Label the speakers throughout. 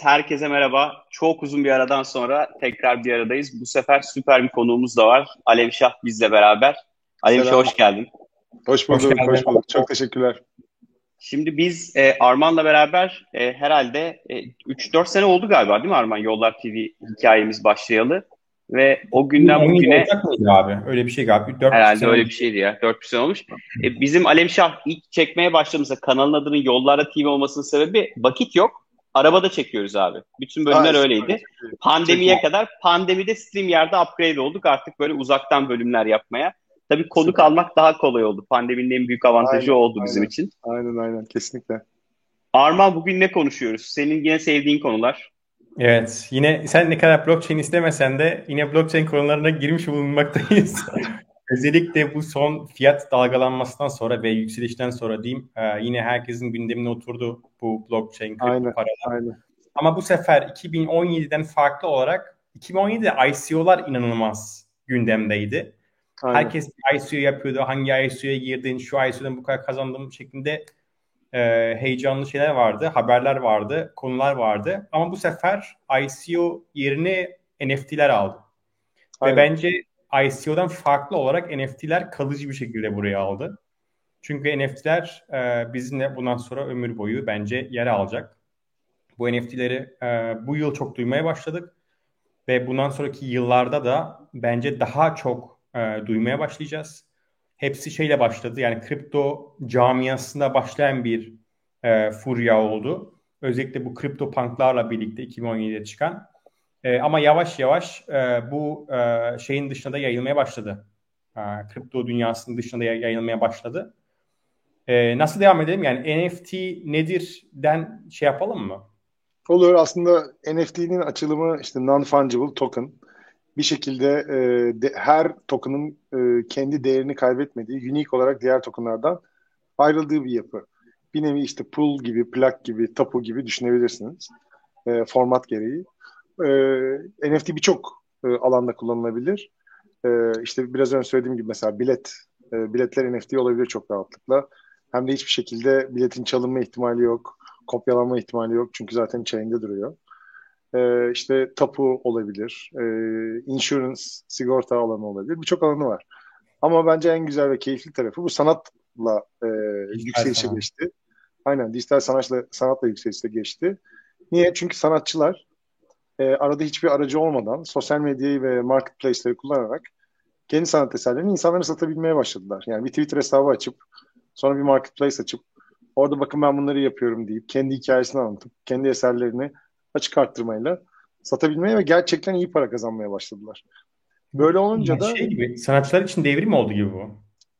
Speaker 1: Evet, herkese merhaba. Çok uzun bir aradan sonra tekrar bir aradayız. Bu sefer süper bir konuğumuz da var. Alem Şah bizle beraber. Alem Şah hoş geldin.
Speaker 2: Hoş bulduk, hoş, hoş bulduk. Çok teşekkürler.
Speaker 1: Şimdi biz e, Arman'la beraber e, herhalde e, 3-4 sene oldu galiba değil mi Arman? Yollar TV hikayemiz başlayalı. Ve o günden bugüne...
Speaker 3: mıydı abi? Öyle bir şey galiba.
Speaker 1: 4 herhalde öyle bir şeydi ya. 4 sene olmuş. E, bizim Alem Şah ilk çekmeye başladığımızda kanalın adının Yollara TV olmasının sebebi vakit yok. Arabada çekiyoruz abi. Bütün bölümler ha, öyleydi. Pandemiye Çekme. kadar pandemide stream yerde upgrade olduk. Artık böyle uzaktan bölümler yapmaya. Tabii konuk Süper. almak daha kolay oldu. Pandeminin en büyük avantajı aynen, oldu aynen. bizim için.
Speaker 2: Aynen aynen kesinlikle.
Speaker 1: Arman bugün ne konuşuyoruz? Senin yine sevdiğin konular.
Speaker 3: Evet. Yine sen ne kadar blockchain istemesen de yine blockchain konularına girmiş bulunmaktayız. Özellikle bu son fiyat dalgalanmasından sonra ve yükselişten sonra diyeyim e, yine herkesin gündemine oturdu bu blockchain
Speaker 2: kripto paralar. Aynen.
Speaker 3: Ama bu sefer 2017'den farklı olarak 2017'de ICO'lar inanılmaz gündemdeydi. Aynen. Herkes ICO yapıyordu. Hangi ICO'ya girdin, şu ICO'dan bu kadar kazandım şeklinde e, heyecanlı şeyler vardı, haberler vardı, konular vardı. Ama bu sefer ICO yerine NFT'ler aldı. Aynen. Ve bence ICO'dan farklı olarak NFT'ler kalıcı bir şekilde buraya aldı. Çünkü NFT'ler e, bizimle bundan sonra ömür boyu bence yer alacak. Bu NFT'leri e, bu yıl çok duymaya başladık. Ve bundan sonraki yıllarda da bence daha çok e, duymaya başlayacağız. Hepsi şeyle başladı. Yani kripto camiasında başlayan bir e, furya oldu. Özellikle bu kripto punklarla birlikte 2017'de çıkan. E, ama yavaş yavaş e, bu e, şeyin dışında da yayılmaya başladı. E, kripto dünyasının dışında da yayılmaya başladı. E, nasıl devam edelim? Yani NFT nedir den şey yapalım mı?
Speaker 2: Olur. Aslında NFT'nin açılımı işte non-fungible token. Bir şekilde e, de, her token'ın e, kendi değerini kaybetmediği, unique olarak diğer tokenlardan ayrıldığı bir yapı. Bir nevi işte pool gibi, plak gibi, tapu gibi düşünebilirsiniz. E, format gereği e, NFT birçok e, alanda kullanılabilir. E, işte biraz önce söylediğim gibi mesela bilet, e, biletler NFT olabilir çok rahatlıkla. Hem de hiçbir şekilde biletin çalınma ihtimali yok, kopyalanma ihtimali yok çünkü zaten chain'de duruyor. E, işte tapu olabilir, e, insurance, sigorta alanı olabilir. Birçok alanı var. Ama bence en güzel ve keyifli tarafı bu sanatla e, yükselişe sanat. geçti. Aynen dijital sanatla, sanatla yükselişe geçti. Niye? Çünkü sanatçılar e, arada hiçbir aracı olmadan sosyal medyayı ve marketplace'leri kullanarak kendi sanat eserlerini insanlara satabilmeye başladılar. Yani bir Twitter hesabı açıp sonra bir marketplace açıp orada bakın ben bunları yapıyorum deyip kendi hikayesini anlatıp kendi eserlerini açık arttırmayla satabilmeye ve gerçekten iyi para kazanmaya başladılar. Böyle olunca yani da
Speaker 3: şey gibi, sanatçılar için devrim oldu gibi bu.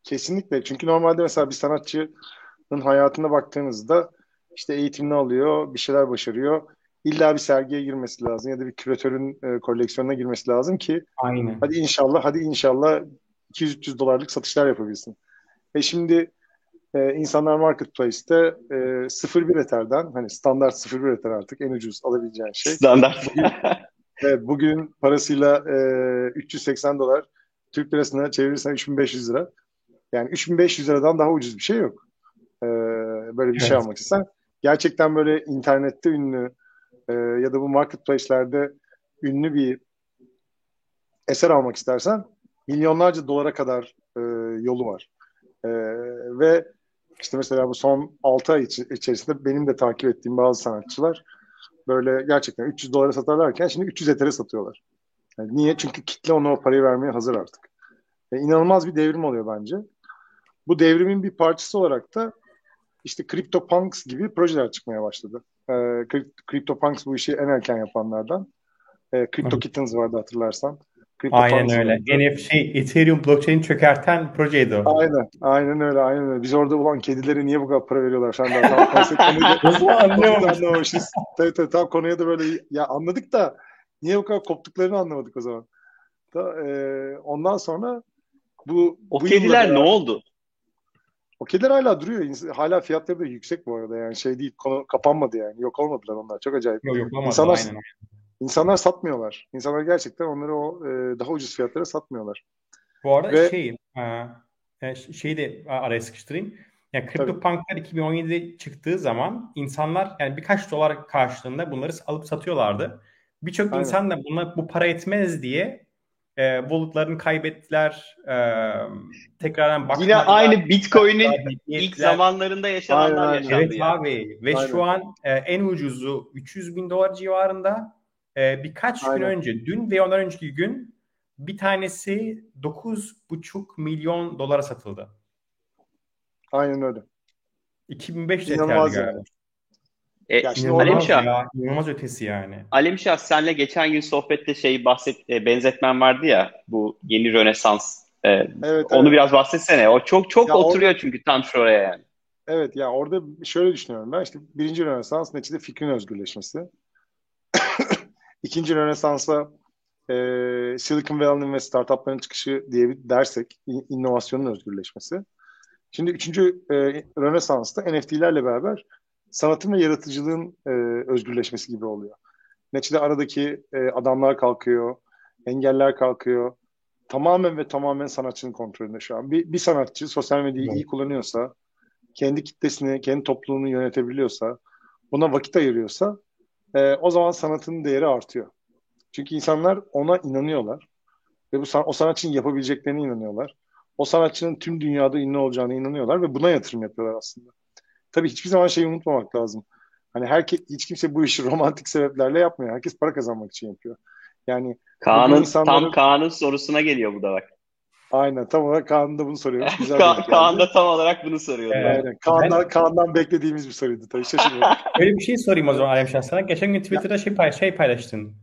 Speaker 2: Kesinlikle. Çünkü normalde mesela bir sanatçının hayatına baktığınızda işte eğitimini alıyor, bir şeyler başarıyor illa bir sergiye girmesi lazım ya da bir küratörün e, koleksiyonuna girmesi lazım ki
Speaker 3: Aynen.
Speaker 2: hadi inşallah hadi inşallah 200-300 dolarlık satışlar yapabilsin. E şimdi e, insanlar marketplace'te e, 0.1 Ether'den hani standart 0.1 Ether artık en ucuz alabileceğin şey.
Speaker 1: Standart.
Speaker 2: Bugün, evet, bugün parasıyla e, 380 dolar Türk lirasına çevirirsen 3500 lira. Yani 3500 liradan daha ucuz bir şey yok. E, böyle bir şey evet. şey almak istersen. Gerçekten böyle internette ünlü e, ya da bu marketplace'lerde ünlü bir eser almak istersen milyonlarca dolara kadar e, yolu var. E, ve işte mesela bu son 6 ay iç- içerisinde benim de takip ettiğim bazı sanatçılar böyle gerçekten 300 dolara satarlarken şimdi 300 etere satıyorlar. Yani niye? Çünkü kitle ona o parayı vermeye hazır artık. Yani inanılmaz bir devrim oluyor bence. Bu devrimin bir parçası olarak da işte CryptoPunks gibi projeler çıkmaya başladı. E, CryptoPunks bu işi en erken yapanlardan. E, CryptoKittens vardı hatırlarsan.
Speaker 3: Aynen öyle. NFT şey, Ethereum blockchain çökerten projeydi o.
Speaker 2: Aynen. Aynen öyle. Aynen öyle. Biz orada ulan kedilere niye bu kadar para veriyorlar falan. Tam konsept anlamamışız. tabii tabii tam konuya da böyle ya anladık da niye bu kadar koptuklarını anlamadık o zaman. Da, e, ondan sonra bu
Speaker 1: o bu kediler ne oldu?
Speaker 2: O kediler hala duruyor. Hala fiyatları da yüksek bu arada yani şey değil konu kapanmadı yani. Yok olmadılar onlar. Çok acayip.
Speaker 3: Yok yok.
Speaker 2: İnsanlar, aynen. İnsanlar satmıyorlar. İnsanlar gerçekten onları o e, daha ucuz fiyatlara satmıyorlar.
Speaker 3: Bu arada Ve, şey e, e şey de araya sıkıştırayım. Yani CryptoPunk'lar 2017'de çıktığı zaman insanlar yani birkaç dolar karşılığında bunları alıp satıyorlardı. Birçok insan da buna bu para etmez diye e, bulutlarını kaybettiler. E, tekrardan
Speaker 1: bakmadılar. Yine aynı Bitcoin'in ilk zamanlarında yaşananlar aynen, yaşandı.
Speaker 3: Evet yani. abi ve aynen. şu an e, en ucuzu 300 bin dolar civarında. E, birkaç aynen. gün önce dün ve ondan önceki gün bir tanesi 9,5 milyon dolara satıldı.
Speaker 2: Aynen öyle.
Speaker 3: 2005 İnanılmaz yani.
Speaker 1: E, ya şimdi
Speaker 3: inanılmaz ötesi yani.
Speaker 1: Alim Şah senle geçen gün sohbette şey bahset e, benzetmen vardı ya bu yeni Rönesans. E, evet, onu evet. biraz bahsetsene. O çok çok ya oturuyor orada, çünkü tam şuraya yani.
Speaker 2: Evet ya orada şöyle düşünüyorum ben işte birinci Rönesans neticede fikrin özgürleşmesi. İkinci Rönesans'a e, Silicon Valley'nin ve startupların çıkışı diye bir dersek inovasyonun özgürleşmesi. Şimdi üçüncü e, Rönesans'ta NFT'lerle beraber sanatın ve yaratıcılığın e, özgürleşmesi gibi oluyor. Neticede aradaki e, adamlar kalkıyor, engeller kalkıyor. Tamamen ve tamamen sanatçının kontrolünde şu an. Bir, bir sanatçı sosyal medyayı evet. iyi kullanıyorsa, kendi kitlesini, kendi topluluğunu yönetebiliyorsa, buna vakit ayırıyorsa e, o zaman sanatın değeri artıyor. Çünkü insanlar ona inanıyorlar ve bu o sanatçının yapabileceklerine inanıyorlar. O sanatçının tüm dünyada ünlü olacağına inanıyorlar ve buna yatırım yapıyorlar aslında tabii hiçbir zaman şeyi unutmamak lazım. Hani herkes hiç kimse bu işi romantik sebeplerle yapmıyor. Herkes para kazanmak için yapıyor. Yani
Speaker 1: Kaan'ın insanların... tam Kaan'ın sorusuna geliyor bu da bak.
Speaker 2: Aynen tam olarak Kaan'ın da bunu soruyor.
Speaker 1: Güzel Ka- Kaan da tam olarak bunu soruyor.
Speaker 2: Evet. Aynen. Kaan'dan, ben... Kaan'dan beklediğimiz bir soruydu tabii şaşırmadım.
Speaker 3: Öyle bir şey sorayım o zaman Alem sana. Geçen gün Twitter'da şey, pay şey paylaştın.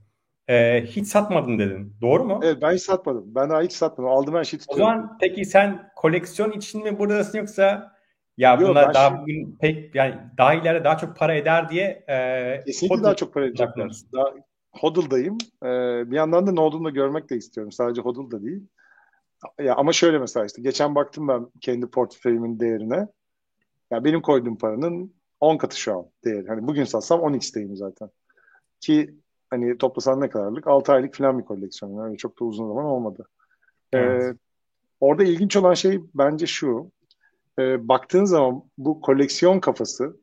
Speaker 3: Ee, hiç satmadın dedin. Doğru mu?
Speaker 2: Evet ben hiç satmadım. Ben daha hiç satmadım. Aldım her şeyi
Speaker 3: tutuyorum. O zaman peki sen koleksiyon için mi buradasın yoksa ya Yok, bunlar daha şimdi... bugün pek yani daha ileride daha çok para eder diye
Speaker 2: e, Kesinlikle daha çok para edecekler. Daha hodl'dayım. E, bir yandan da ne olduğunu da görmek de istiyorum. Sadece hodl da değil. Ya ama şöyle mesela işte geçen baktım ben kendi portföyümün değerine. Ya benim koyduğum paranın 10 katı şu an değeri. Hani bugün satsam 10x'teyim zaten. Ki hani toplasan ne kadarlık? 6 aylık falan bir koleksiyon. Yani çok da uzun zaman olmadı. Evet. Ee, orada ilginç olan şey bence şu e, baktığın zaman bu koleksiyon kafası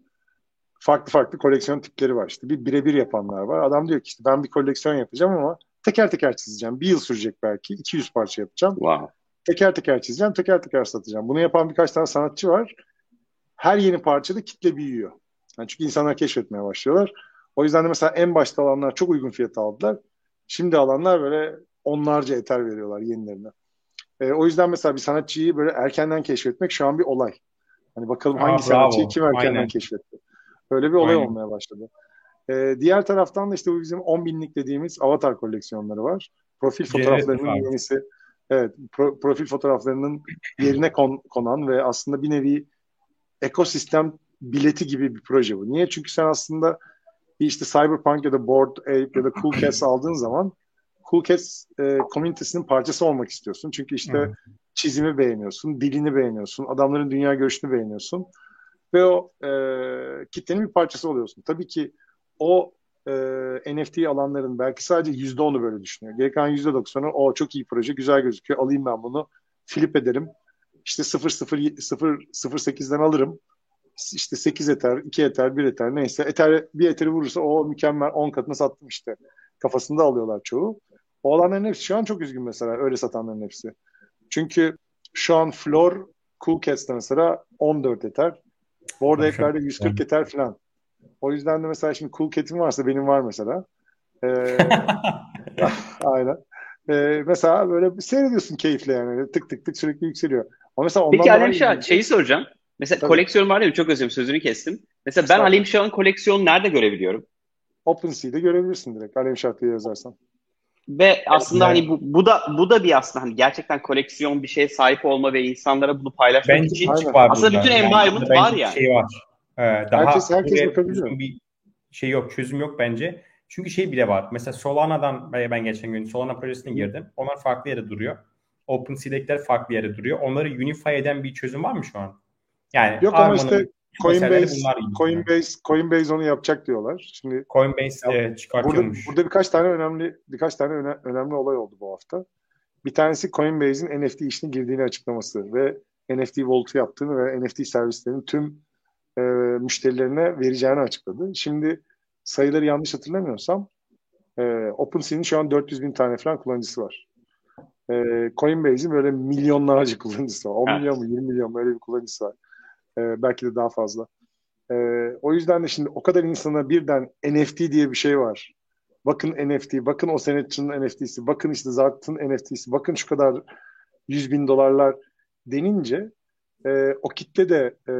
Speaker 2: farklı farklı koleksiyon tipleri var. İşte bir birebir yapanlar var. Adam diyor ki işte ben bir koleksiyon yapacağım ama teker teker çizeceğim. Bir yıl sürecek belki. 200 parça yapacağım.
Speaker 1: Wow.
Speaker 2: Teker teker çizeceğim, teker teker satacağım. Bunu yapan birkaç tane sanatçı var. Her yeni parçada kitle büyüyor. Yani çünkü insanlar keşfetmeye başlıyorlar. O yüzden de mesela en başta alanlar çok uygun fiyata aldılar. Şimdi alanlar böyle onlarca eter veriyorlar yenilerine. E, o yüzden mesela bir sanatçıyı böyle erkenden keşfetmek şu an bir olay. Hani bakalım hangi Aa, sanatçıyı kim erkenden Aynen. keşfetti. Öyle bir olay Aynen. olmaya başladı. E, diğer taraftan da işte bu bizim 10 binlik dediğimiz avatar koleksiyonları var. Profil fotoğraflarının evet, yenisi. Evet, pro, profil fotoğraflarının yerine kon, konan ve aslında bir nevi ekosistem bileti gibi bir proje bu. Niye? Çünkü sen aslında bir işte Cyberpunk ya da Bored Ape ya da Cool Cats aldığın zaman Cool Cats e, komünitesinin parçası olmak istiyorsun. Çünkü işte hmm. çizimi beğeniyorsun, dilini beğeniyorsun, adamların dünya görüşünü beğeniyorsun. Ve o e, kitlenin bir parçası oluyorsun. Tabii ki o e, NFT alanların belki sadece yüzde onu böyle düşünüyor. Geri kalan yüzde doksanı o çok iyi proje, güzel gözüküyor. Alayım ben bunu, flip ederim. İşte 0.0.0.8'den alırım. İşte 8 eter, 2 eter, 1 eter neyse. Eter, bir eteri vurursa o mükemmel 10 katına sattım işte. Kafasında alıyorlar çoğu. O alanların hepsi şu an çok üzgün mesela öyle satanların hepsi. Çünkü şu an Floor Cool Cats'te mesela 14 eter. Board Ape'lerde 140 eter falan. O yüzden de mesela şimdi Cool Cat'im varsa benim var mesela. Ee, aynen. Ee, mesela böyle seyrediyorsun keyifle yani. Tık tık tık sürekli yükseliyor.
Speaker 1: Ama mesela ondan Peki Alem Şah şeyi soracağım. Mesela Tabii. koleksiyon var değil mi? Çok özür sözünü kestim. Mesela ben Alem Şah'ın koleksiyonu nerede görebiliyorum?
Speaker 2: OpenSea'de görebilirsin direkt Alem Şah diye yazarsan.
Speaker 1: Ve aslında evet. hani bu, bu da bu da bir aslında hani gerçekten koleksiyon bir şeye sahip olma ve insanlara bunu paylaşmak bence için var aslında burada. bütün environment yani, var yani. Şey var.
Speaker 3: Ee, daha herkes herkes. Bir şey yok, çözüm yok bence. Çünkü şey bile var. Mesela Solana'dan ben geçen gün Solana projesine girdim. Onlar farklı yere duruyor. OpenSea'dekiler farklı yere duruyor. Onları unify eden bir çözüm var mı şu an?
Speaker 2: Yani Yok ama işte Coinbase, Coinbase, Coinbase onu yapacak diyorlar. Şimdi
Speaker 3: Coinbase e, çıkartıyormuş.
Speaker 2: Burada, burada birkaç tane önemli birkaç tane öne, önemli olay oldu bu hafta. Bir tanesi Coinbase'in NFT işine girdiğini açıklaması ve NFT Vault'u yaptığını ve NFT servislerinin tüm e, müşterilerine vereceğini açıkladı. Şimdi sayıları yanlış hatırlamıyorsam e, OpenSea'nin şu an 400 bin tane falan kullanıcısı var. E, Coinbase'in böyle milyonlarca kullanıcısı var. 10 evet. milyon mu 20 milyon mu öyle bir kullanıcısı var. E, belki de daha fazla. E, o yüzden de şimdi o kadar insana birden NFT diye bir şey var. Bakın NFT, bakın o senetçinin NFT'si, bakın işte Zart'ın NFT'si, bakın şu kadar 100 bin dolarlar denince e, o kitle de e,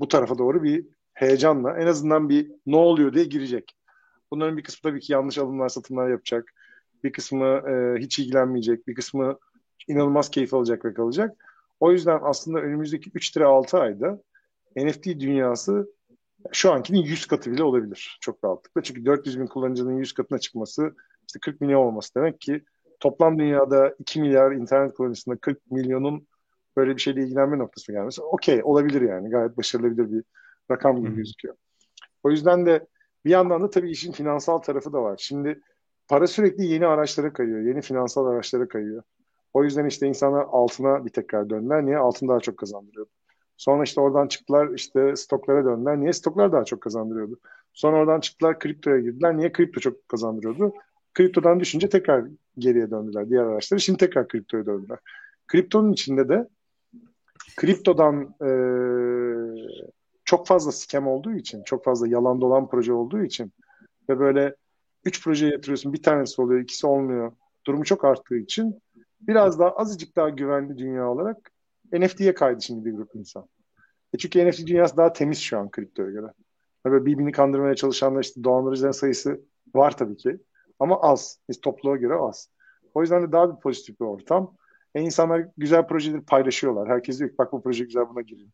Speaker 2: bu tarafa doğru bir heyecanla en azından bir ne oluyor diye girecek. Bunların bir kısmı tabii ki yanlış alımlar, satımlar yapacak. Bir kısmı e, hiç ilgilenmeyecek. Bir kısmı inanılmaz keyif alacak ve kalacak. O yüzden aslında önümüzdeki 3 lira 6 ayda NFT dünyası şu ankinin 100 katı bile olabilir çok rahatlıkla. Çünkü 400 bin kullanıcının 100 katına çıkması işte 40 milyon olması demek ki toplam dünyada 2 milyar internet kullanıcısında 40 milyonun böyle bir şeyle ilgilenme noktasına gelmesi okey olabilir yani. Gayet başarılabilir bir rakam gibi gözüküyor. O yüzden de bir yandan da tabii işin finansal tarafı da var. Şimdi para sürekli yeni araçlara kayıyor. Yeni finansal araçlara kayıyor. O yüzden işte insanlar altına bir tekrar döndüler. Niye? Altın daha çok kazandırıyordu. Sonra işte oradan çıktılar işte stoklara döndüler. Niye? Stoklar daha çok kazandırıyordu. Sonra oradan çıktılar kriptoya girdiler. Niye? Kripto çok kazandırıyordu. Kriptodan düşünce tekrar geriye döndüler diğer araçları. Şimdi tekrar kriptoya döndüler. Kriptonun içinde de kriptodan e, çok fazla scam olduğu için, çok fazla yalan dolan proje olduğu için ve böyle üç proje yatırıyorsun bir tanesi oluyor, ikisi olmuyor. Durumu çok arttığı için biraz daha azıcık daha güvenli dünya olarak NFT'ye kaydı şimdi bir grup insan. E çünkü NFT dünyası daha temiz şu an kriptoya göre. Böyle birbirini kandırmaya çalışanlar işte dolandırıcıların sayısı var tabii ki. Ama az. Biz topluluğa göre az. O yüzden de daha bir pozitif bir ortam. E insanlar güzel projeleri paylaşıyorlar. Herkes diyor ki bak bu proje güzel buna girin.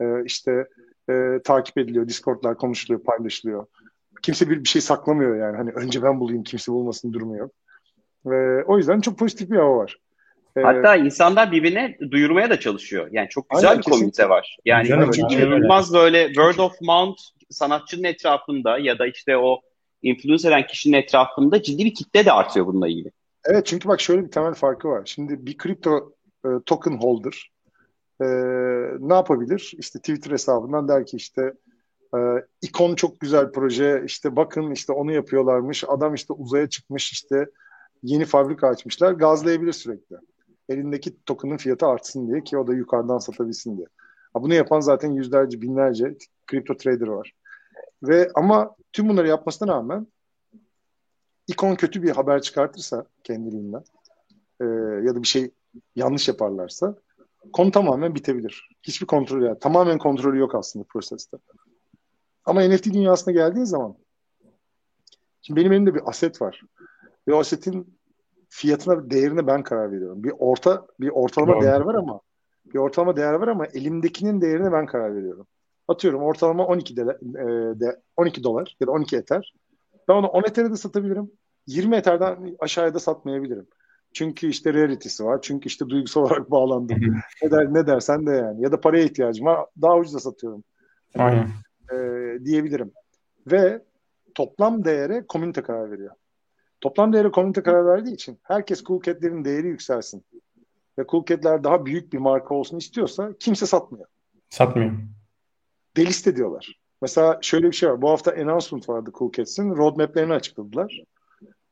Speaker 2: E, işte e, takip ediliyor. Discord'lar konuşuluyor, paylaşılıyor. Kimse bir, bir şey saklamıyor yani. Hani önce ben bulayım kimse bulmasın durumu yok. Ve o yüzden çok pozitif bir hava var.
Speaker 1: Ee, Hatta insanlar birbirine duyurmaya da çalışıyor. Yani çok güzel Aynen, bir kesinlikle. komünite var. Yani Canım, inanılmaz böyle word of mouth sanatçının etrafında ya da işte o influence eden kişinin etrafında ciddi bir kitle de artıyor bununla ilgili.
Speaker 2: Evet çünkü bak şöyle bir temel farkı var. Şimdi bir kripto e, token holder e, ne yapabilir? İşte Twitter hesabından der ki işte e, ikon çok güzel proje işte bakın işte onu yapıyorlarmış adam işte uzaya çıkmış işte yeni fabrika açmışlar gazlayabilir sürekli. Elindeki token'ın fiyatı artsın diye ki o da yukarıdan satabilsin diye. Ha, bunu yapan zaten yüzlerce binlerce kripto trader var. Ve ama tüm bunları yapmasına rağmen ikon kötü bir haber çıkartırsa kendiliğinden e, ya da bir şey yanlış yaparlarsa konu tamamen bitebilir. Hiçbir kontrol yani tamamen kontrolü yok aslında proseste. Ama NFT dünyasına geldiğin zaman şimdi benim elimde bir aset var. Ve o asetin fiyatına, değerine ben karar veriyorum. Bir orta bir ortalama Doğru. değer var ama bir ortalama değer var ama elimdekinin değerine ben karar veriyorum. Atıyorum ortalama 12 de, de 12 dolar ya da 12 eter. Ben onu 10 etere de satabilirim. 20 eterden aşağıya da satmayabilirim. Çünkü işte reality'si var. Çünkü işte duygusal olarak bağlandım. ne, der, ne dersen de yani. Ya da paraya ihtiyacım var. Daha ucuza satıyorum.
Speaker 3: Aynen.
Speaker 2: E, diyebilirim. Ve toplam değere komünite karar veriyor. Toplam değere komünite karar verdiği için herkes Cool Cat'lerin değeri yükselsin. Ve Cool Cat'ler daha büyük bir marka olsun istiyorsa kimse satmıyor.
Speaker 3: Satmıyor.
Speaker 2: Delist diyorlar. Mesela şöyle bir şey var. Bu hafta announcement vardı Cool Cats'in. Roadmap'lerini açıkladılar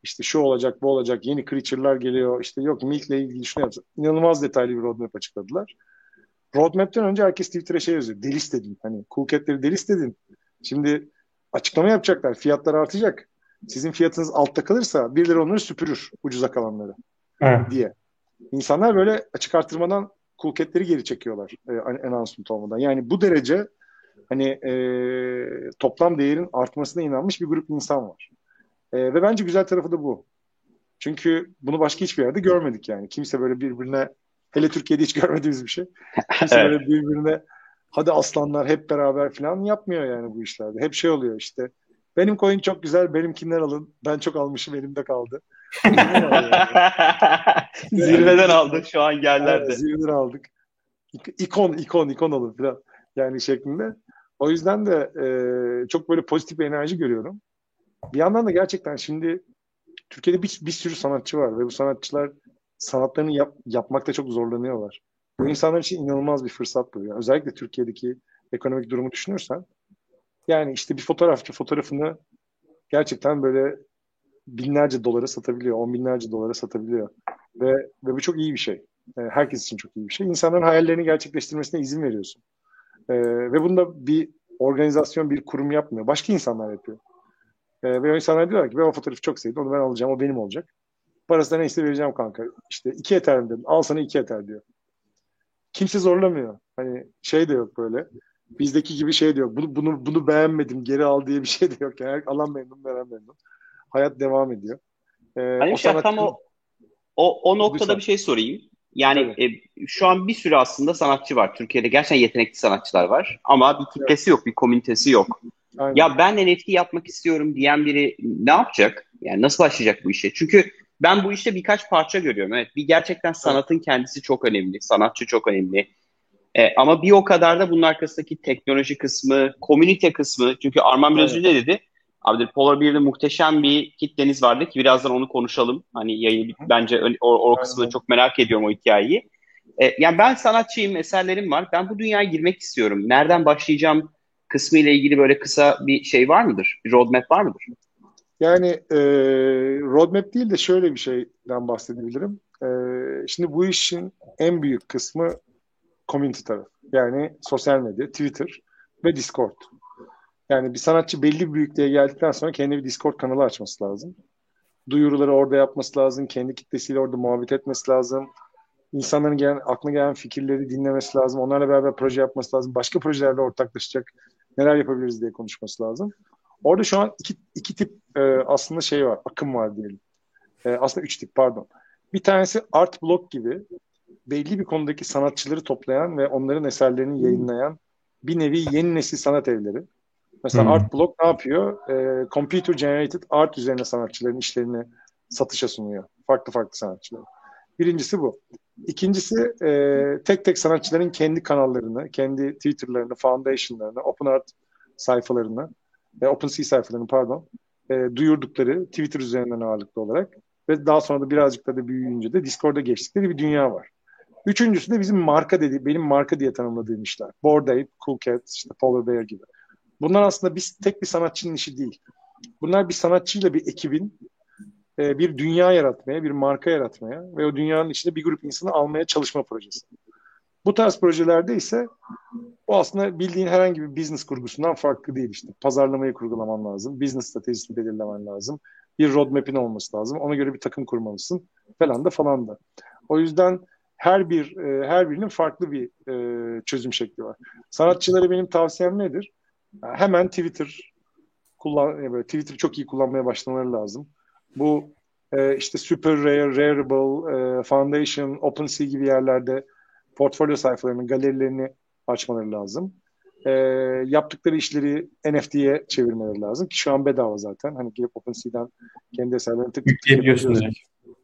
Speaker 2: işte şu olacak, bu olacak, yeni creature'lar geliyor, işte yok Milk'le ilgili şunu yapacak. İnanılmaz detaylı bir roadmap açıkladılar. Roadmap'ten önce herkes Twitter'a şey yazıyor. Delist dedin. Hani cool cat'leri delist dedin. Şimdi açıklama yapacaklar. Fiyatlar artacak. Sizin fiyatınız altta kalırsa birileri onları süpürür ucuza kalanları evet. diye. İnsanlar böyle açık artırmadan cool cat'leri geri çekiyorlar e, announcement olmadan. Yani bu derece hani e, toplam değerin artmasına inanmış bir grup insan var. E, ve bence güzel tarafı da bu. Çünkü bunu başka hiçbir yerde görmedik yani. Kimse böyle birbirine hele Türkiye'de hiç görmediğimiz bir şey. Kimse evet. böyle birbirine hadi aslanlar hep beraber falan yapmıyor yani bu işlerde. Hep şey oluyor işte. Benim coin çok güzel, benimkinden alın. Ben çok almışım, elimde kaldı.
Speaker 1: Zirveden aldık şu an yerlerde. Evet,
Speaker 2: zirveden aldık. İkon, ikon, ikon alın falan. Yani şeklinde. O yüzden de e, çok böyle pozitif bir enerji görüyorum. Bir yandan da gerçekten şimdi Türkiye'de bir, bir sürü sanatçı var ve bu sanatçılar sanatlarını yap, yapmakta çok zorlanıyorlar. Bu insanlar için inanılmaz bir fırsat bu. Yani özellikle Türkiye'deki ekonomik durumu düşünürsen yani işte bir fotoğrafçı fotoğrafını gerçekten böyle binlerce dolara satabiliyor, on binlerce dolara satabiliyor. Ve, ve bu çok iyi bir şey. E, herkes için çok iyi bir şey. İnsanların hayallerini gerçekleştirmesine izin veriyorsun. E, ve bunda bir organizasyon, bir kurum yapmıyor. Başka insanlar yapıyor. E, ve o insanlar diyorlar ki ben o fotoğrafı çok sevdim, onu ben alacağım, o benim olacak. Parasını neyse vereceğim kanka. İşte iki eter dedim, al sana iki eter diyor. Kimse zorlamıyor. Hani şey de yok böyle. Bizdeki gibi şey de yok. Bunu, bunu, bunu beğenmedim, geri al diye bir şey de yok. Yani alan memnun, veren memnun. Hayat devam ediyor.
Speaker 1: Ee, hani o şey, sanat... tam o, o, o noktada Lütfen. bir şey sorayım. Yani evet. e, şu an bir sürü aslında sanatçı var. Türkiye'de gerçekten yetenekli sanatçılar var. Ama bir kitlesi evet. yok, bir komünitesi yok. Aynen. Ya ben NFT yapmak istiyorum diyen biri ne yapacak? Yani nasıl başlayacak bu işe? Çünkü ben bu işte birkaç parça görüyorum. Evet, bir gerçekten sanatın kendisi çok önemli, sanatçı çok önemli. E, ama bir o kadar da bunun arkasındaki teknoloji kısmı, komünite kısmı. Çünkü Arman biraz önce evet. dedi. Abi Polar 1'de muhteşem bir kitleniz vardı ki birazdan onu konuşalım. Hani yayın bence o, o kısmını çok merak ediyorum o hikayeyi. E, yani ben sanatçıyım, eserlerim var. Ben bu dünyaya girmek istiyorum. Nereden başlayacağım kısmı ile ilgili böyle kısa bir şey var mıdır? Bir roadmap var mıdır?
Speaker 2: Yani e, roadmap değil de şöyle bir şeyden bahsedebilirim. E, şimdi bu işin en büyük kısmı community tarafı. Yani sosyal medya, Twitter ve Discord. Yani bir sanatçı belli bir büyüklüğe geldikten sonra kendi bir Discord kanalı açması lazım. Duyuruları orada yapması lazım. Kendi kitlesiyle orada muhabbet etmesi lazım. İnsanların gelen, aklına gelen fikirleri dinlemesi lazım. Onlarla beraber proje yapması lazım. Başka projelerle ortaklaşacak. Neler yapabiliriz diye konuşması lazım. Orada şu an iki, iki tip e, aslında şey var, akım var diyelim. E, aslında üç tip pardon. Bir tanesi art blog gibi belli bir konudaki sanatçıları toplayan ve onların eserlerini yayınlayan bir nevi yeni nesil sanat evleri. Mesela hmm. Art Block ne yapıyor? E, computer generated art üzerine sanatçıların işlerini satışa sunuyor. Farklı farklı sanatçılar. Birincisi bu. İkincisi e, tek tek sanatçıların kendi kanallarını, kendi Twitter'larını, foundation'larını, Open Art sayfalarını, e, OpenSea sayfalarını pardon, e, duyurdukları Twitter üzerinden ağırlıklı olarak ve daha sonra da birazcık da, da büyüyünce de Discord'a geçtikleri bir dünya var. Üçüncüsü de bizim marka dedi, benim marka diye tanımladığım işler. Bored Ape, Cool Cat, işte Polar Bear gibi. Bunlar aslında biz tek bir sanatçının işi değil. Bunlar bir sanatçıyla bir ekibin e, bir dünya yaratmaya, bir marka yaratmaya ve o dünyanın içinde bir grup insanı almaya çalışma projesi. Bu tarz projelerde ise o aslında bildiğin herhangi bir business kurgusundan farklı değil işte. Pazarlamayı kurgulaman lazım, business stratejisini belirlemen lazım, bir roadmap'in olması lazım, ona göre bir takım kurmalısın falan da falan da. O yüzden her bir e, her birinin farklı bir e, çözüm şekli var. Sanatçılara benim tavsiyem nedir? hemen Twitter kullan böyle Twitter çok iyi kullanmaya başlamaları lazım. Bu e, işte Super Rare, Rareable, e, Foundation, OpenSea gibi yerlerde portfolyo sayfalarını, galerilerini açmaları lazım. E, yaptıkları işleri NFT'ye çevirmeleri lazım ki şu an bedava zaten. Hani girip OpenSea'den kendi eserlerini tık tık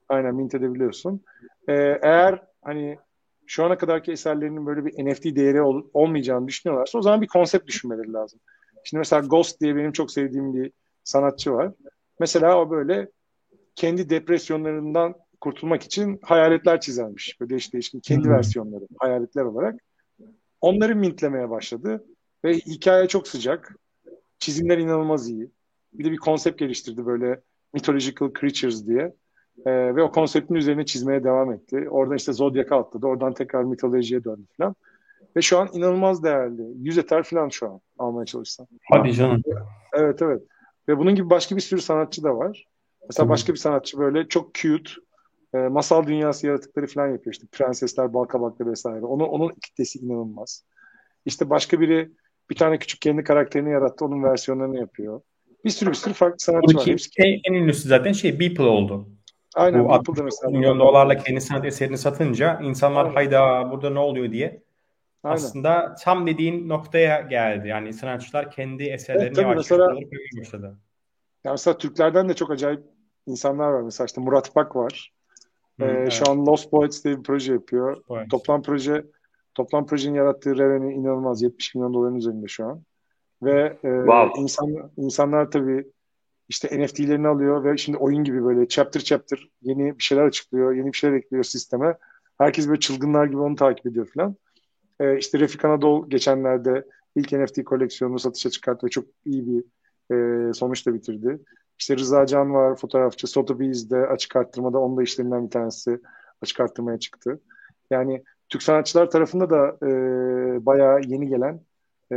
Speaker 2: Aynen mint edebiliyorsun. E, eğer hani şu ana kadarki eserlerinin böyle bir NFT değeri ol, olmayacağını düşünüyorlarsa o zaman bir konsept düşünmeleri lazım. Şimdi mesela Ghost diye benim çok sevdiğim bir sanatçı var. Mesela o böyle kendi depresyonlarından kurtulmak için hayaletler çizermiş. Böyle işte işte kendi hmm. versiyonları hayaletler olarak. Onları mintlemeye başladı. Ve hikaye çok sıcak. Çizimler inanılmaz iyi. Bir de bir konsept geliştirdi böyle mythological creatures diye. E, ve o konseptin üzerine çizmeye devam etti. Oradan işte Zodiac'a atladı. Oradan tekrar mitolojiye döndü falan. Ve şu an inanılmaz değerli. Yüz eter falan şu an almaya çalışsam.
Speaker 3: Hadi canım.
Speaker 2: Evet evet. Ve bunun gibi başka bir sürü sanatçı da var. Mesela Tabii. başka bir sanatçı böyle çok cute e, masal dünyası yaratıkları falan yapıyor. İşte prensesler, balkabaklar vesaire. Onun, onun kitlesi inanılmaz. İşte başka biri bir tane küçük kendi karakterini yarattı. Onun versiyonlarını yapıyor. Bir sürü bir sürü farklı sanatçı var.
Speaker 3: En, en ünlüsü zaten şey Beeple oldu.
Speaker 2: Aynen.
Speaker 3: Bu 60 mesela. milyon dolarla kendi sanat eserini satınca insanlar Aynen. hayda burada ne oluyor diye Aynen. aslında tam dediğin noktaya geldi. Yani sanatçılar kendi eserlerini evet, yavaş mesela, başladı.
Speaker 2: Ya mesela Türklerden de çok acayip insanlar var. Mesela işte Murat Pak var. Hı, ee, evet. Şu an Lost Poets diye bir proje yapıyor. Poets. Toplam proje toplam projenin yarattığı revenue inanılmaz. 70 milyon doların üzerinde şu an. Ve e, wow. insan, insanlar tabii işte NFT'lerini alıyor ve şimdi oyun gibi böyle chapter chapter yeni bir şeyler açıklıyor, yeni bir şeyler ekliyor sisteme. Herkes böyle çılgınlar gibi onu takip ediyor falan. E, işte Refik Anadolu geçenlerde ilk NFT koleksiyonunu satışa çıkarttı ve çok iyi bir e, sonuçla bitirdi. İşte Rıza Can var fotoğrafçı. Sotheby's'de açık arttırmada onun da işlerinden bir tanesi açık arttırmaya çıktı. Yani Türk sanatçılar tarafında da e, bayağı yeni gelen e,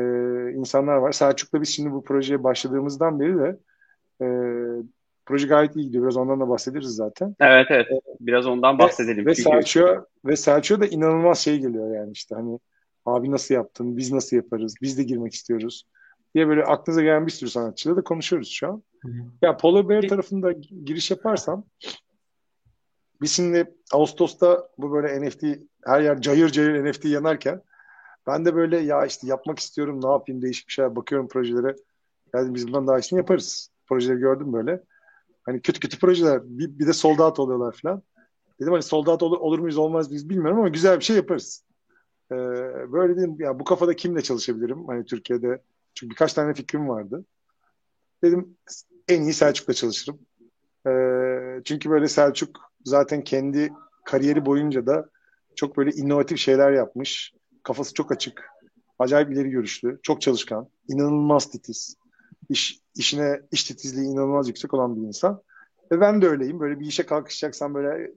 Speaker 2: insanlar var. Selçuk'la biz şimdi bu projeye başladığımızdan beri de e, proje gayet iyi gidiyor. Biraz ondan da bahsederiz zaten.
Speaker 1: Evet evet. Biraz ondan bahsedelim.
Speaker 2: Ve, ve Selçuk'a ve Selçuk'a da inanılmaz şey geliyor yani işte hani abi nasıl yaptın, biz nasıl yaparız, biz de girmek istiyoruz diye böyle aklınıza gelen bir sürü sanatçıyla da konuşuyoruz şu an. Hı hı. Ya Polar Bear tarafında giriş yaparsam biz şimdi Ağustos'ta bu böyle NFT her yer cayır cayır NFT yanarken ben de böyle ya işte yapmak istiyorum ne yapayım değişik bir şeyler bakıyorum projelere. Yani biz bundan daha iyisini yaparız. Projeleri gördüm böyle. Hani kötü kötü projeler bir, bir de soldat oluyorlar falan. Dedim hani soldat olur, olur muyuz olmaz mıyız bilmiyorum ama güzel bir şey yaparız. Ee, böyle dedim ya bu kafada kimle çalışabilirim? Hani Türkiye'de çünkü birkaç tane fikrim vardı. Dedim en iyi Selçuk'la çalışırım. Ee, çünkü böyle Selçuk zaten kendi kariyeri boyunca da çok böyle inovatif şeyler yapmış. Kafası çok açık. Acayip ileri görüşlü. Çok çalışkan. inanılmaz titiz. İş, işine iş titizliği inanılmaz yüksek olan bir insan. Ve ben de öyleyim. Böyle bir işe kalkışacaksam böyle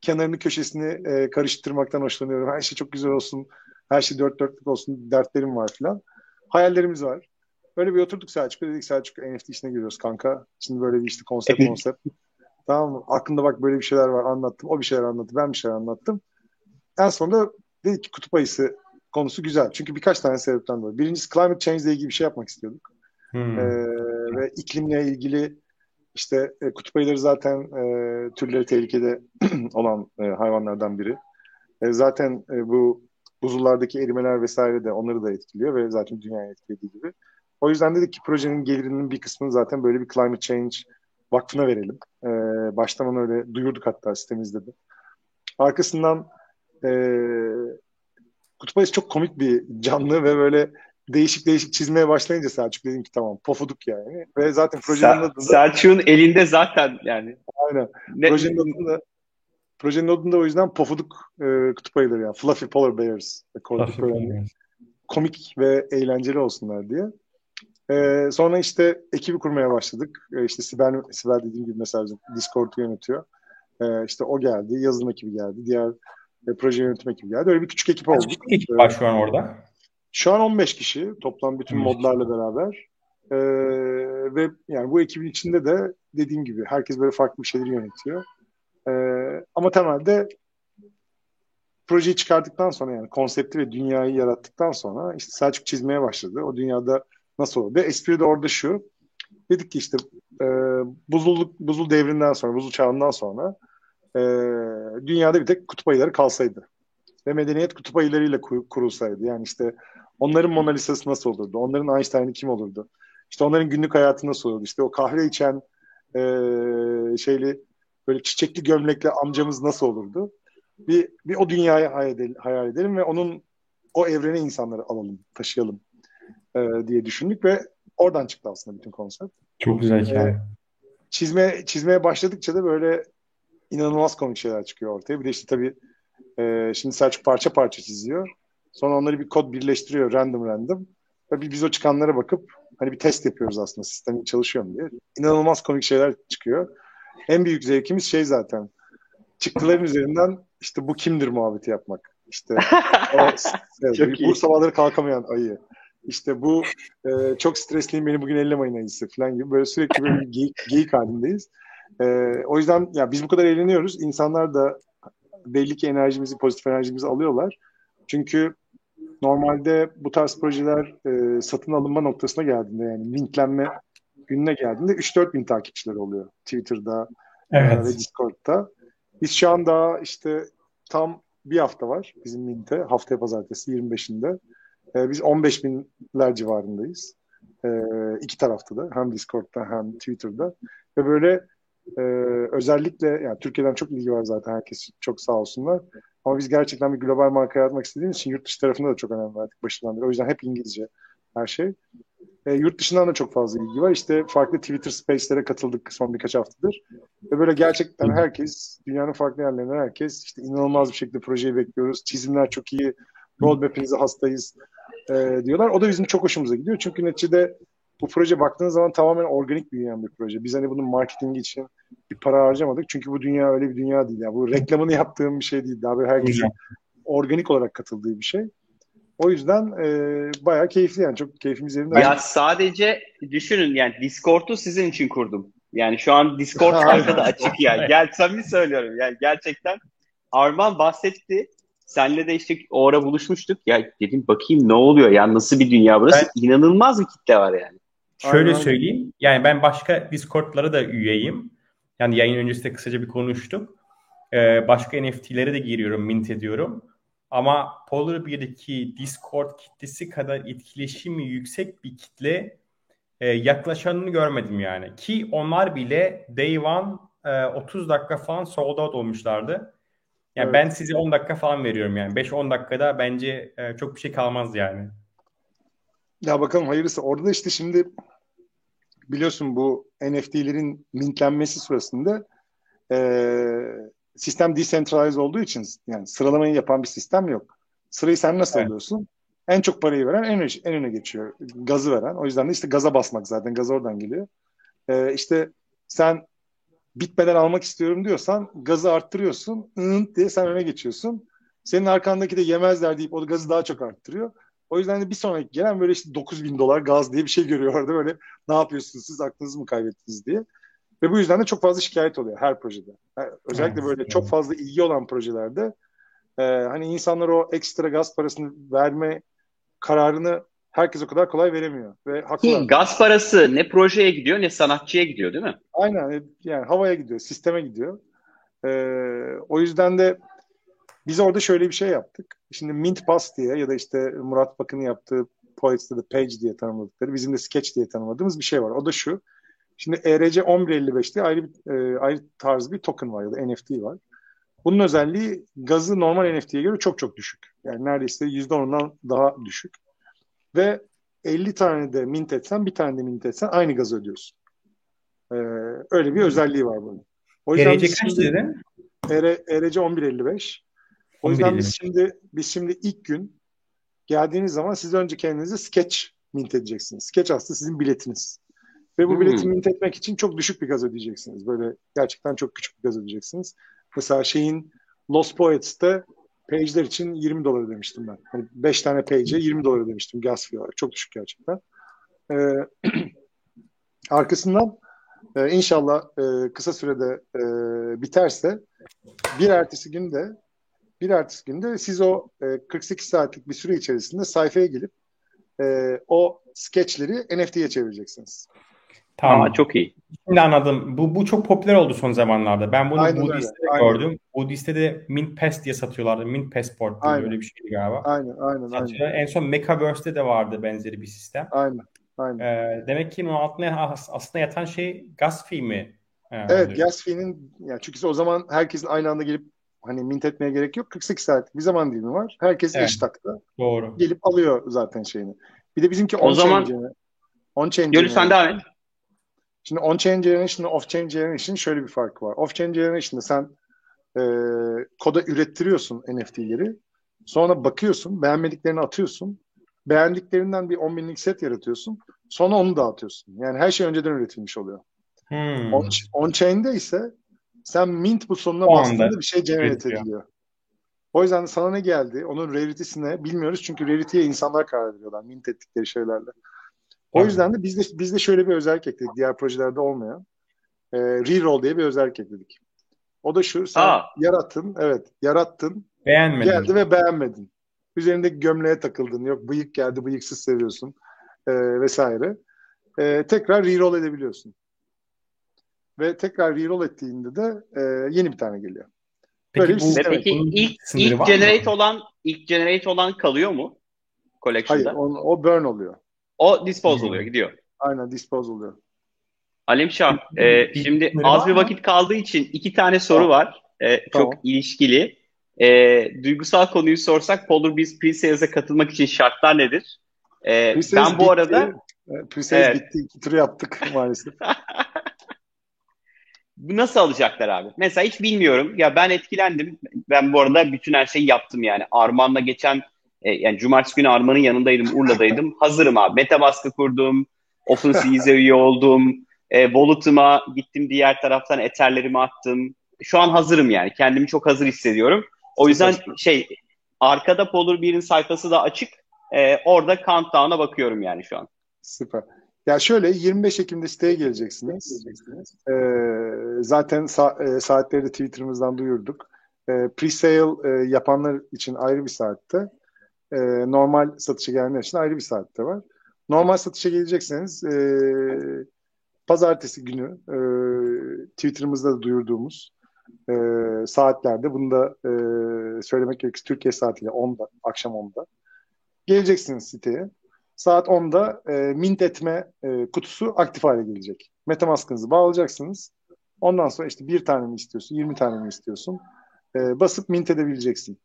Speaker 2: kenarını köşesini e, karıştırmaktan hoşlanıyorum. Her şey çok güzel olsun. Her şey dört dörtlük olsun. Dertlerim var filan. Hayallerimiz var. Böyle bir oturduk Selçuk'ta dedik Selçuk NFT işine giriyoruz kanka. Şimdi böyle bir işte konsept konsept. tamam mı? Aklında bak böyle bir şeyler var anlattım. O bir şeyler anlattı. Ben bir şeyler anlattım. En sonunda dedik ki kutup ayısı konusu güzel. Çünkü birkaç tane sebepten dolayı. Birincisi climate change ile ilgili bir şey yapmak istiyorduk. Hmm. Ee, ve iklimle ilgili işte e, kutup ayıları zaten e, türleri tehlikede olan e, hayvanlardan biri. E, zaten e, bu buzullardaki erimeler vesaire de onları da etkiliyor ve zaten dünyayı etkilediği gibi. O yüzden dedik ki projenin gelirinin bir kısmını zaten böyle bir climate change vakfına verelim. Ee, baştan öyle duyurduk hatta sitemizde de. Arkasından e, Kutup Ayısı çok komik bir canlı ve böyle değişik değişik çizmeye başlayınca Selçuk dedim ki tamam pofuduk yani. Ve zaten projenin Sel-
Speaker 1: adında... Selçuk'un elinde zaten yani.
Speaker 2: Aynen. Ne... Projenin adında projenin adında o yüzden pofuduk e, kutup ayıları yani. Fluffy Polar Bears. Komik ve eğlenceli olsunlar diye. E, sonra işte ekibi kurmaya başladık. E, işte Sibel, Sibel dediğim gibi mesela Discord'u yönetiyor. E, işte o geldi, yazılım ekibi geldi, diğer e, proje yönetim ekibi geldi. Öyle bir küçük ekip olduk. Küçük
Speaker 3: ekip var şu an orada?
Speaker 2: Şu an 15 kişi toplam bütün modlarla beraber. E, ve yani bu ekibin içinde de dediğim gibi herkes böyle farklı bir şeyleri yönetiyor. E, ama temelde projeyi çıkardıktan sonra yani konsepti ve dünyayı yarattıktan sonra işte Selçuk çizmeye başladı. O dünyada nasıl oldu? Espri de orada şu. Dedik ki işte e, buzul, buzul devrinden sonra, buzul çağından sonra e, dünyada bir tek kutup ayıları kalsaydı. Ve medeniyet kutup ayılarıyla kurulsaydı. Yani işte onların Mona Lisa'sı nasıl olurdu? Onların Einstein'ı kim olurdu? İşte onların günlük hayatı nasıl olurdu? İşte o kahve içen e, şeyli böyle çiçekli gömlekli amcamız nasıl olurdu? Bir, bir o dünyayı hayal edelim, hayal edelim ve onun o evrene insanları alalım, taşıyalım e, diye düşündük ve oradan çıktı aslında bütün konsept.
Speaker 3: Çok güzel hikaye. E,
Speaker 2: çizme, çizmeye başladıkça da böyle inanılmaz komik şeyler çıkıyor ortaya. Bir de işte tabii e, şimdi Selçuk parça parça çiziyor. Sonra onları bir kod birleştiriyor random random. Ve biz o çıkanlara bakıp hani bir test yapıyoruz aslında sistemin çalışıyor mu diye. İnanılmaz komik şeyler çıkıyor. En büyük zevkimiz şey zaten. Çıktıların üzerinden işte bu kimdir muhabbeti yapmak. İşte o, evet, bu sabahları kalkamayan ayı. İşte bu e, çok stresliyim beni bugün ellemeyin ayısı falan gibi böyle sürekli böyle bir geyik, geyik halindeyiz. E, o yüzden ya biz bu kadar eğleniyoruz. İnsanlar da belli ki enerjimizi, pozitif enerjimizi alıyorlar. Çünkü normalde bu tarz projeler e, satın alınma noktasına geldiğinde yani linklenme gününe geldiğinde 3-4 bin takipçiler oluyor Twitter'da evet. e, ve Discord'da. Biz şu anda işte tam bir hafta var bizim Mint'e. Haftaya pazartesi 25'inde. E, biz 15 binler civarındayız. E, iki tarafta da hem Discord'da hem Twitter'da. Ve böyle e, özellikle yani Türkiye'den çok ilgi var zaten herkes çok sağ olsunlar. Ama biz gerçekten bir global marka yaratmak istediğimiz için yurt dışı tarafında da çok önem verdik başından beri. O yüzden hep İngilizce her şey. E, yurt dışından da çok fazla ilgi var. İşte farklı Twitter Space'lere katıldık son birkaç haftadır. Ve böyle gerçekten herkes, dünyanın farklı yerlerinden herkes işte inanılmaz bir şekilde projeyi bekliyoruz. Çizimler çok iyi, roadmap'inize hastayız e, diyorlar. O da bizim çok hoşumuza gidiyor. Çünkü neticede bu proje baktığınız zaman tamamen organik büyüyen bir proje. Biz hani bunun marketingi için bir para harcamadık. Çünkü bu dünya öyle bir dünya değil. Yani bu reklamını yaptığım bir şey değil. Daha böyle herkesin organik olarak katıldığı bir şey. O yüzden e, bayağı keyifli yani. Çok keyfimiz yerinde.
Speaker 1: Ya sadece düşünün yani Discord'u sizin için kurdum. Yani şu an Discord arkada açık ya. Gel samimi söylüyorum. Yani gerçekten Arman bahsetti. Senle de işte o ara buluşmuştuk. Ya dedim bakayım ne oluyor ya nasıl bir dünya burası? Ben, İnanılmaz bir kitle var yani.
Speaker 3: Şöyle Aynen. söyleyeyim. Yani ben başka Discord'lara da üyeyim. Yani yayın öncesinde kısaca bir konuştuk. Ee, başka NFT'lere de giriyorum, mint ediyorum. Ama Polar 1'deki Discord kitlesi kadar etkileşimi yüksek bir kitle e, yaklaşanını görmedim yani. Ki onlar bile Day One e, 30 dakika falan sold out olmuşlardı. Yani evet. ben size 10 dakika falan veriyorum yani. 5-10 dakikada bence e, çok bir şey kalmaz yani.
Speaker 2: Ya bakalım hayırlısı. Orada da işte şimdi biliyorsun bu NFT'lerin mintlenmesi sırasında e, sistem decentralize olduğu için yani sıralamayı yapan bir sistem yok. Sırayı sen nasıl evet. alıyorsun? En çok parayı veren en, en öne geçiyor. Gazı veren. O yüzden de işte gaza basmak zaten. Gaz oradan geliyor. Ee, işte sen bitmeden almak istiyorum diyorsan gazı arttırıyorsun. Iınt diye sen öne geçiyorsun. Senin arkandaki de yemezler deyip o gazı daha çok arttırıyor. O yüzden de bir sonraki gelen böyle işte 9 bin dolar gaz diye bir şey görüyor orada böyle ne yapıyorsunuz siz aklınızı mı kaybettiniz diye. Ve bu yüzden de çok fazla şikayet oluyor her projede. Yani özellikle evet, böyle evet. çok fazla ilgi olan projelerde e, hani insanlar o ekstra gaz parasını verme kararını herkes o kadar kolay veremiyor. Ve haklılar.
Speaker 1: Ki gaz parası ne projeye gidiyor ne sanatçıya gidiyor değil mi?
Speaker 2: Aynen yani havaya gidiyor, sisteme gidiyor. Ee, o yüzden de biz orada şöyle bir şey yaptık. Şimdi Mint Pass diye ya da işte Murat Bakın'ın yaptığı Poets'te de Page diye tanımladıkları, bizim de Sketch diye tanımladığımız bir şey var. O da şu. Şimdi ERC 1155'te ayrı bir, e, ayrı tarz bir token var ya da NFT var. Bunun özelliği gazı normal NFT'ye göre çok çok düşük. Yani neredeyse %10'dan daha düşük. Ve 50 tane de mint etsen, bir tane de mint etsen aynı gazı ödüyorsun. Ee, öyle bir özelliği var bunun.
Speaker 3: O yüzden ERC kaç dedin?
Speaker 2: ERC 1155. O yüzden biz şimdi biz şimdi ilk gün geldiğiniz zaman siz önce kendinize sketch mint edeceksiniz. Sketch aslında sizin biletiniz. Ve bu bileti hmm. mint etmek için çok düşük bir gaz ödeyeceksiniz. Böyle gerçekten çok küçük bir gaz ödeyeceksiniz. Mesela şeyin Lost Poets'te page'ler için 20 dolar ödemiştim ben. Hani 5 tane page'e 20 dolar ödemiştim gas fee olarak. Çok düşük gerçekten. Ee, arkasından e, inşallah e, kısa sürede e, biterse bir ertesi günde bir ertesi günde siz o e, 48 saatlik bir süre içerisinde sayfaya gelip e, o sketchleri NFT'ye çevireceksiniz.
Speaker 1: Tamam. Aa, çok iyi.
Speaker 3: Şimdi anladım. Bu, bu çok popüler oldu son zamanlarda. Ben bunu Aynen Budist'te de gördüm. Budist'te de Mint Pass diye satıyorlardı. Mint Passport diye öyle bir şeydi galiba.
Speaker 2: Aynen, aynen, aynen.
Speaker 3: En son Metaverse'de de vardı benzeri bir sistem.
Speaker 2: Aynen, aynen.
Speaker 3: Ee, demek ki onun altına aslında yatan şey gas fee mi?
Speaker 2: Ee, evet, gas fee'nin yani çünkü o zaman herkesin aynı anda gelip hani mint etmeye gerek yok. 48 saat bir zaman dilimi var. Herkes evet. eş takta.
Speaker 3: Doğru.
Speaker 2: Gelip alıyor zaten şeyini. Bir de bizimki
Speaker 1: on o zaman on change. Gölü sen devam et.
Speaker 2: Şimdi on-chain generation off-chain generation şöyle bir farkı var. Off-chain generation'da sen e, koda ürettiriyorsun NFT'leri. Sonra bakıyorsun, beğenmediklerini atıyorsun. Beğendiklerinden bir 10 binlik set yaratıyorsun. Sonra onu dağıtıyorsun. Yani her şey önceden üretilmiş oluyor. Hmm. On, on-chain'de ise sen mint butonuna bastığında bir şey generate ediliyor. O yüzden sana ne geldi? Onun rarity'sine bilmiyoruz çünkü rarity'ye insanlar karar veriyorlar mint ettikleri şeylerle. O yüzden de biz de, biz de şöyle bir özellik ekledik diğer projelerde olmayan. E, reroll diye bir özellik ekledik. O da şu sen Aa. yarattın evet yarattın
Speaker 3: Beğenmedin.
Speaker 2: geldi ve beğenmedin. Üzerindeki gömleğe takıldın yok bıyık geldi bıyıksız seviyorsun e, vesaire. E, tekrar reroll edebiliyorsun. Ve tekrar reroll ettiğinde de e, yeni bir tane geliyor.
Speaker 1: Peki, Böyle bu, peki ilk, ilk generate olan ilk generate olan kalıyor mu?
Speaker 2: Collection'da? Hayır, o, o burn oluyor.
Speaker 1: O dispose oluyor, gidiyor.
Speaker 2: Aynen dispose oluyor.
Speaker 1: Alim Şah, e, şimdi az bir vakit kaldığı için iki tane soru tamam. var. E, tamam. Çok ilişkili. E, duygusal konuyu sorsak Polar Bears Pre-Sales'e katılmak için şartlar nedir? E, ben bu arada
Speaker 2: Pre-sales evet. bitti. İki tur yaptık maalesef.
Speaker 1: Bu nasıl alacaklar abi? Mesela hiç bilmiyorum. Ya ben etkilendim. Ben bu arada bütün her şeyi yaptım yani. Arman'la geçen e, yani cumartesi günü Arman'ın yanındaydım. Urla'daydım. Hazırım abi. Metabask'ı kurdum. OpenSea'ye üye oldum. E, Wallet'ıma gittim diğer taraftan Ether'lerimi attım. Şu an hazırım yani. Kendimi çok hazır hissediyorum. O yüzden şey arkada Polar Bear'in sayfası da açık. E, orada countdown'a bakıyorum yani şu an.
Speaker 2: Süper. Ya şöyle 25 Ekim'de siteye geleceksiniz. Ee, zaten sa- e, saatleri de Twitter'ımızdan duyurduk. E, pre-sale e, yapanlar için ayrı bir saatte. E, normal satışa gelenler için ayrı bir saatte var. Normal satışa gelecekseniz e, pazartesi günü e, Twitter'ımızda da duyurduğumuz e, saatlerde bunu da e, söylemek gerekirse Türkiye saatiyle 10'da, akşam 10'da geleceksiniz siteye. Saat 10'da e, mint etme e, kutusu aktif hale gelecek. Metamask'ınızı bağlayacaksınız. Ondan sonra işte bir tane mi istiyorsun, 20 tane mi istiyorsun? E, basıp mint edebileceksin.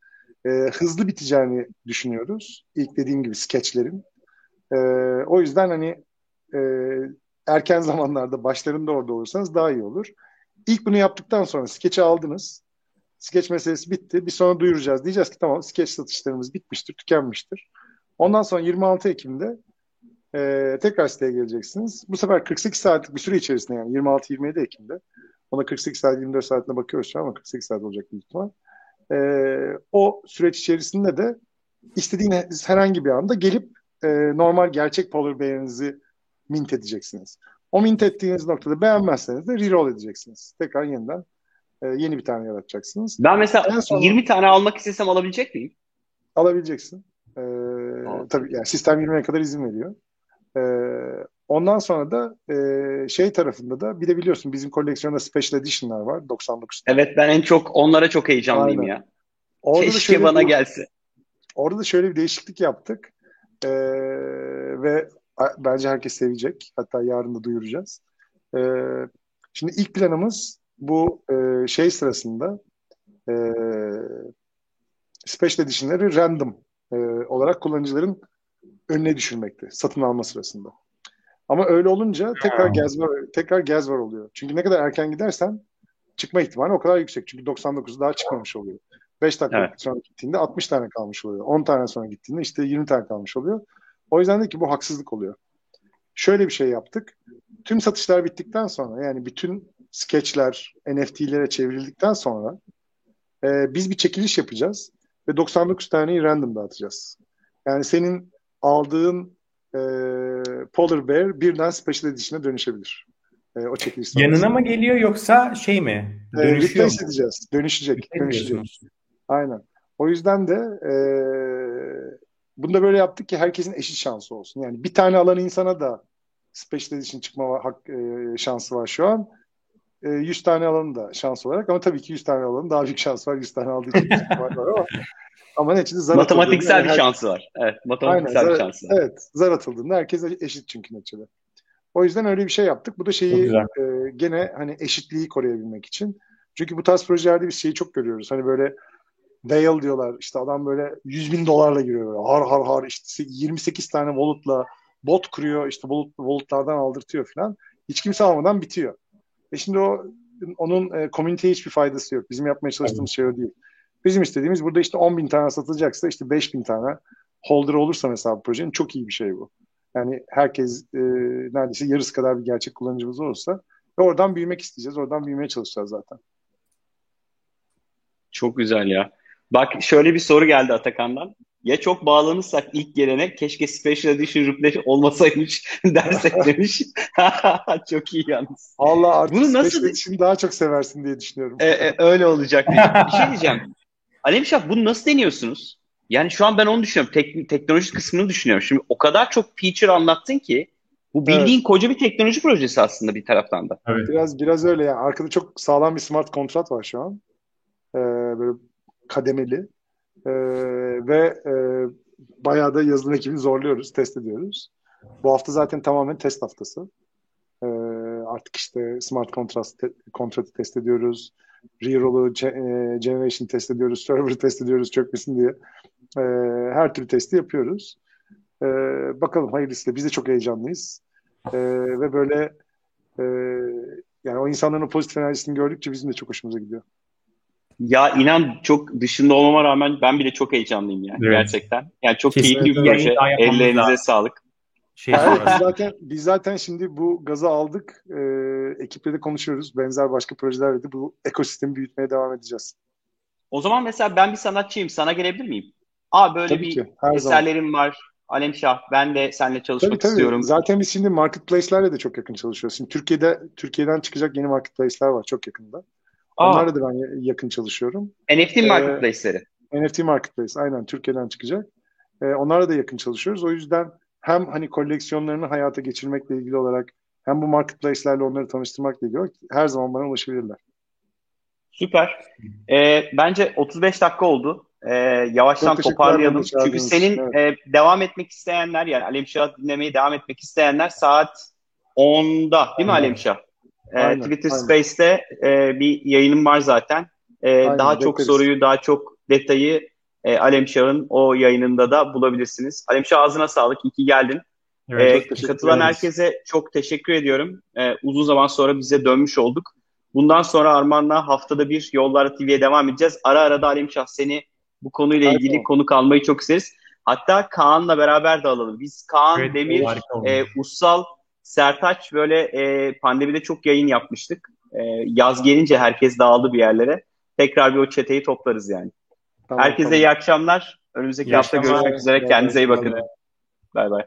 Speaker 2: E, hızlı biteceğini düşünüyoruz. İlk dediğim gibi skeçlerin. E, o yüzden hani e, erken zamanlarda başlarında orada olursanız daha iyi olur. İlk bunu yaptıktan sonra skeçi aldınız. Skeç meselesi bitti. Bir sonra duyuracağız. Diyeceğiz ki tamam skeç satışlarımız bitmiştir, tükenmiştir. Ondan sonra 26 Ekim'de e, tekrar siteye geleceksiniz. Bu sefer 48 saatlik bir süre içerisinde yani 26-27 Ekim'de ona 48 saat 24 saatine bakıyoruz ama 48 saat olacak büyük ihtimal. E, o süreç içerisinde de istediğiniz herhangi bir anda gelip e, normal gerçek polar bear'inizi mint edeceksiniz. O mint ettiğiniz noktada beğenmezseniz de reroll edeceksiniz. Tekrar yeniden e, yeni bir tane yaratacaksınız.
Speaker 1: Ben mesela sonra, 20 tane almak istesem alabilecek miyim?
Speaker 2: Alabileceksin. Ee, tabii yani sistem 20'ye kadar izin veriyor. Ee, ondan sonra da e, şey tarafında da bir de biliyorsun bizim koleksiyonda special edition'lar var 99
Speaker 1: tane. Evet ben en çok onlara çok heyecanlıyım Aynen. ya. Orada Keşke bana bir, gelse.
Speaker 2: Orada da şöyle bir değişiklik yaptık. Ee, ve bence herkes sevecek. Hatta yarın da duyuracağız. Ee, şimdi ilk planımız bu e, şey sırasında e, special edition'ları random e, olarak kullanıcıların önüne düşürmekti satın alma sırasında. Ama öyle olunca tekrar gaz var, tekrar gaz var oluyor. Çünkü ne kadar erken gidersen çıkma ihtimali o kadar yüksek. Çünkü 99 daha çıkmamış oluyor. 5 dakika evet. sonra gittiğinde 60 tane kalmış oluyor. 10 tane sonra gittiğinde işte 20 tane kalmış oluyor. O yüzden de ki bu haksızlık oluyor. Şöyle bir şey yaptık. Tüm satışlar bittikten sonra yani bütün skeçler NFT'lere çevrildikten sonra e, biz bir çekiliş yapacağız ve 99 taneyi random dağıtacağız. Yani senin aldığın e, Polar Bear birden Special Edition'a dönüşebilir. E, o çekiliş
Speaker 3: Yanına mı geliyor yoksa şey mi?
Speaker 2: E, Dönüşüyor e, mu? edeceğiz. Dönüşecek. Dönüşecek. Aynen. O yüzden de e, bunu da böyle yaptık ki herkesin eşit şansı olsun. Yani bir tane alan insana da Special Edition çıkma hak, e, şansı var şu an. E, 100 tane alanın da şans olarak ama tabii ki 100 tane alanın daha büyük şans var. 100 tane aldığı için var ama
Speaker 1: ama neticede zar Matematiksel bir her... şansı var. Evet, matematiksel Aynen, bir şansı
Speaker 2: var. Evet, zar atıldığında herkes eşit çünkü neticede. O yüzden öyle bir şey yaptık. Bu da şeyi e, gene hani eşitliği koruyabilmek için. Çünkü bu tarz projelerde biz şeyi çok görüyoruz. Hani böyle whale diyorlar. İşte adam böyle 100 bin dolarla giriyor. Böyle. Har har har işte 28 tane wallet'la bot kuruyor. işte wallet, wallet'lardan aldırtıyor falan. Hiç kimse almadan bitiyor. E şimdi o onun e, community'ye hiçbir faydası yok. Bizim yapmaya çalıştığımız şey o değil. Bizim istediğimiz burada işte 10 bin tane satılacaksa işte 5 bin tane holder olursa mesela bu projenin çok iyi bir şey bu. Yani herkes e, neredeyse yarısı kadar bir gerçek kullanıcımız olursa ve oradan büyümek isteyeceğiz. Oradan büyümeye çalışacağız zaten.
Speaker 1: Çok güzel ya. Bak şöyle bir soru geldi Atakan'dan. Ya çok bağlanırsak ilk gelene keşke Special Edition Replay olmasaymış dersek demiş. çok iyi yalnız.
Speaker 2: Allah artık Bunu nasıl... Special Edition daha çok seversin diye düşünüyorum.
Speaker 1: E, e, öyle olacak. bir şey diyeceğim. Alemşah bunu nasıl deniyorsunuz? Yani şu an ben onu düşünüyorum. Tek, teknoloji kısmını düşünüyorum. Şimdi o kadar çok feature anlattın ki bu bildiğin evet. koca bir teknoloji projesi aslında bir taraftan da.
Speaker 2: Evet. Biraz biraz öyle yani. Arkada çok sağlam bir smart kontrat var şu an. Ee, böyle kademeli. Ee, ve e, bayağı da yazılım ekibini zorluyoruz, test ediyoruz. Bu hafta zaten tamamen test haftası. Ee, artık işte smart kontrat te, kontratı test ediyoruz. Reroll'u e, generation test ediyoruz, server test ediyoruz çökmesin diye. E, her türlü testi yapıyoruz. E, bakalım hayırlısı. Biz de çok heyecanlıyız. E, ve böyle e, yani o insanların o pozitif enerjisini gördükçe bizim de çok hoşumuza gidiyor.
Speaker 1: Ya inan çok dışında olmama rağmen ben bile çok heyecanlıyım yani evet. gerçekten. Yani çok Kesinlikle keyifli bir proje. Ellerinize sağlık.
Speaker 2: Şey evet, biz zaten biz zaten şimdi bu gazı aldık. E, ekiple de konuşuyoruz. Benzer başka projelerle de bu ekosistemi büyütmeye devam edeceğiz.
Speaker 1: O zaman mesela ben bir sanatçıyım. Sana gelebilir miyim? Aa böyle tabii bir ki, her eserlerim zaman. var. Alem Şah ben de seninle çalışmak tabii, tabii. istiyorum.
Speaker 2: Zaten biz şimdi marketplace'lerle de çok yakın çalışıyoruz. Şimdi Türkiye'de Türkiye'den çıkacak yeni marketplace'ler var çok yakında. Aa. Onlarla da ben yakın çalışıyorum.
Speaker 1: NFT ee, marketplace'leri.
Speaker 2: NFT marketplace aynen Türkiye'den çıkacak. Ee, onlarla da yakın çalışıyoruz. O yüzden hem hani koleksiyonlarını hayata geçirmekle ilgili olarak hem bu marketplace'lerle onları tanıştırmakla ilgili olarak her zaman bana ulaşabilirler.
Speaker 1: Süper. Ee, bence 35 dakika oldu. Ee, yavaştan toparlayalım. Çünkü senin evet. e, devam etmek isteyenler yani Alemşah dinlemeye devam etmek isteyenler saat 10'da değil mi Alemşah? Ee, Twitter aynen. Space'te e, bir yayınım var zaten. E, aynen, daha bekleriz. çok soruyu, daha çok detayı e, Alemşah'ın o yayınında da bulabilirsiniz. Alemşah ağzına sağlık. İyi ki geldin. Evet, e, katılan herkese çok teşekkür ediyorum. E, uzun zaman sonra bize dönmüş olduk. Bundan sonra Arman'la haftada bir Yollar TV'ye devam edeceğiz. Ara ara da Alemşah seni bu konuyla ilgili Harika. konuk almayı çok isteriz. Hatta Kaan'la beraber de alalım. Biz Kaan, evet, Demir, e, Ussal, Sertaç böyle e, pandemide çok yayın yapmıştık. E, yaz gelince herkes dağıldı bir yerlere. Tekrar bir o çeteyi toplarız yani. Tamam, Herkese tamam. iyi akşamlar. Önümüzdeki iyi hafta akşamlar. görüşmek üzere. Kendinize iyi bakın. Bay bay.